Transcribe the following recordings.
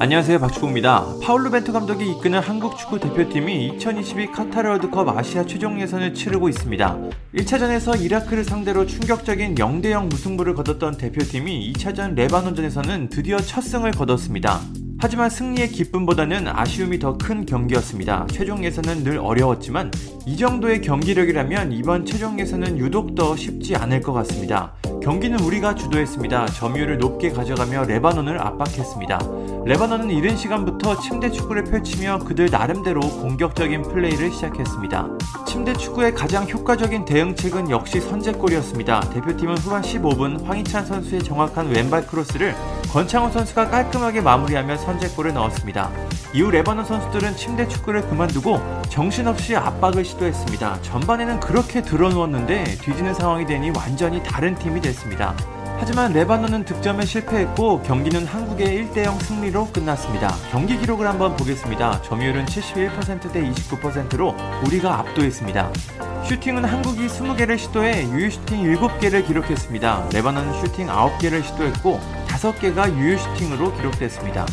안녕하세요 박주호입니다. 파울루 벤투 감독이 이끄는 한국 축구 대표팀이 2022 카타르 월드컵 아시아 최종 예선을 치르고 있습니다. 1차전에서 이라크를 상대로 충격적인 0대0 무승부를 거뒀던 대표팀이 2차전 레바논전에서는 드디어 첫 승을 거뒀습니다. 하지만 승리의 기쁨보다는 아쉬움이 더 큰 경기였습니다. 최종 예선은 늘 어려웠지만 이 정도의 경기력이라면 이번 최종 예선은 유독 더 쉽지 않을 것 같습니다. 경기는 우리가 주도했습니다. 점유율을 높게 가져가며 레바논을 압박했습니다. 레바논은 이른 시간부터 침대 축구를 펼치며 그들 나름대로 공격적인 플레이를 시작했습니다. 침대 축구의 가장 효과적인 대응책은 역시 선제골이었습니다. 대표팀은 후반 15분 황희찬 선수의 정확한 왼발 크로스를 권창훈 선수가 깔끔하게 마무리하며 선제골을 넣었습니다. 이후 레바논 선수들은 침대 축구를 그만두고 정신없이 압박을 시도했습니다. 전반에는 그렇게 드러누웠는데 뒤지는 상황이 되니 완전히 다른 팀이 됐습니다. 하지만 레바논은 득점에 실패했고 경기는 한국의 1대0 승리로 끝났습니다. 경기 기록을 한번 보겠습니다. 점유율은 71%대 29%로 우리가 압도했습니다. 슈팅은 한국이 20개를 시도해 유효 슈팅 7개를 기록했습니다. 레바논은 슈팅 9개를 시도했고 5개가 유효 슈팅으로 기록됐습니다.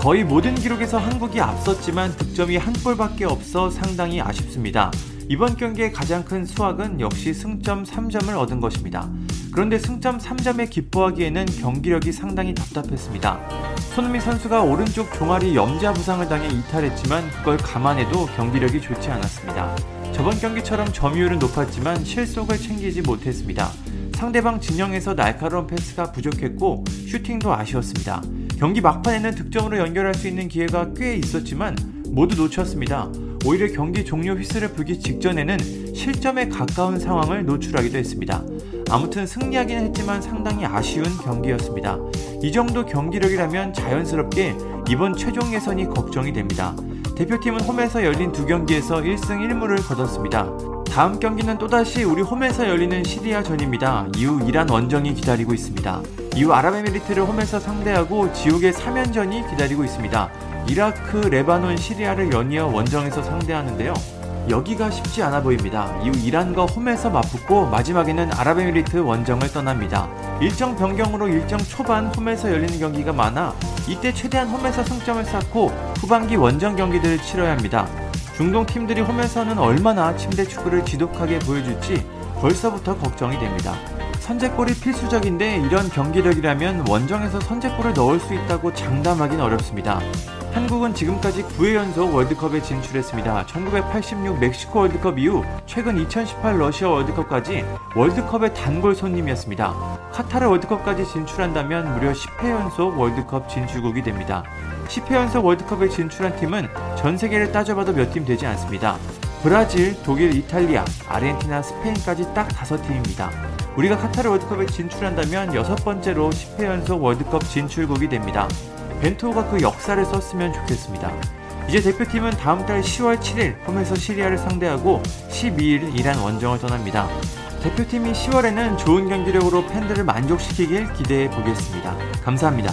거의 모든 기록에서 한국이 앞섰지만 득점이 한 골밖에 없어 상당히 아쉽습니다. 이번 경기의 가장 큰 수확은 역시 승점 3점을 얻은 것입니다. 그런데 승점 3점에 기뻐하기에는 경기력이 상당히 답답했습니다. 손흥민 선수가 오른쪽 종아리 염자 부상을 당해 이탈했지만 그걸 감안해도 경기력이 좋지 않았습니다. 저번 경기처럼 점유율은 높았지만 실속을 챙기지 못했습니다. 상대방 진영에서 날카로운 패스가 부족했고 슈팅도 아쉬웠습니다. 경기 막판에는 득점으로 연결할 수 있는 기회가 꽤 있었지만 모두 놓쳤습니다. 오히려 경기 종료 휘슬을 불기 직전에는 실점에 가까운 상황을 노출하기도 했습니다. 아무튼 승리하기는 했지만 상당히 아쉬운 경기였습니다. 이 정도 경기력이라면 자연스럽게 이번 최종 예선이 걱정이 됩니다. 대표팀은 홈에서 열린 두 경기에서 1승 1무를 거뒀습니다. 다음 경기는 또다시 우리 홈에서 열리는 시리아 전입니다. 이후 이란 원정이 기다리고 있습니다. 이후 아랍에미리트를 홈에서 상대하고 지옥의 3연전이 기다리고 있습니다. 이라크, 레바논, 시리아를 연이어 원정에서 상대하는데요. 여기가 쉽지 않아 보입니다. 이후 이란과 홈에서 맞붙고 마지막에는 아랍에미리트 원정을 떠납니다. 일정 변경으로 일정 초반 홈에서 열리는 경기가 많아 이때 최대한 홈에서 승점을 쌓고 후반기 원정 경기들을 치러야 합니다. 중동 팀들이 홈에서는 얼마나 침대 축구를 지독하게 보여줄지 벌써부터 걱정이 됩니다. 선제골이 필수적인데 이런 경기력이라면 원정에서 선제골을 넣을 수 있다고 장담하긴 어렵습니다. 한국은 지금까지 9회 연속 월드컵에 진출했습니다. 1986 멕시코 월드컵 이후 최근 2018 러시아 월드컵까지 월드컵의 단골 손님이었습니다. 카타르 월드컵까지 진출한다면 무려 10회 연속 월드컵 진출국이 됩니다. 10회 연속 월드컵에 진출한 팀은 전 세계를 따져봐도 몇 팀 되지 않습니다. 브라질, 독일, 이탈리아, 아르헨티나, 스페인까지 딱 5팀입니다. 우리가 카타르 월드컵에 진출한다면 여섯 번째로 10회 연속 월드컵 진출국이 됩니다. 벤투호가 그 역사를 썼으면 좋겠습니다. 이제 대표팀은 다음 달 10월 7일 홈에서 시리아를 상대하고 12일 이란 원정을 떠납니다. 대표팀이 10월에는 좋은 경기력으로 팬들을 만족시키길 기대해 보겠습니다. 감사합니다.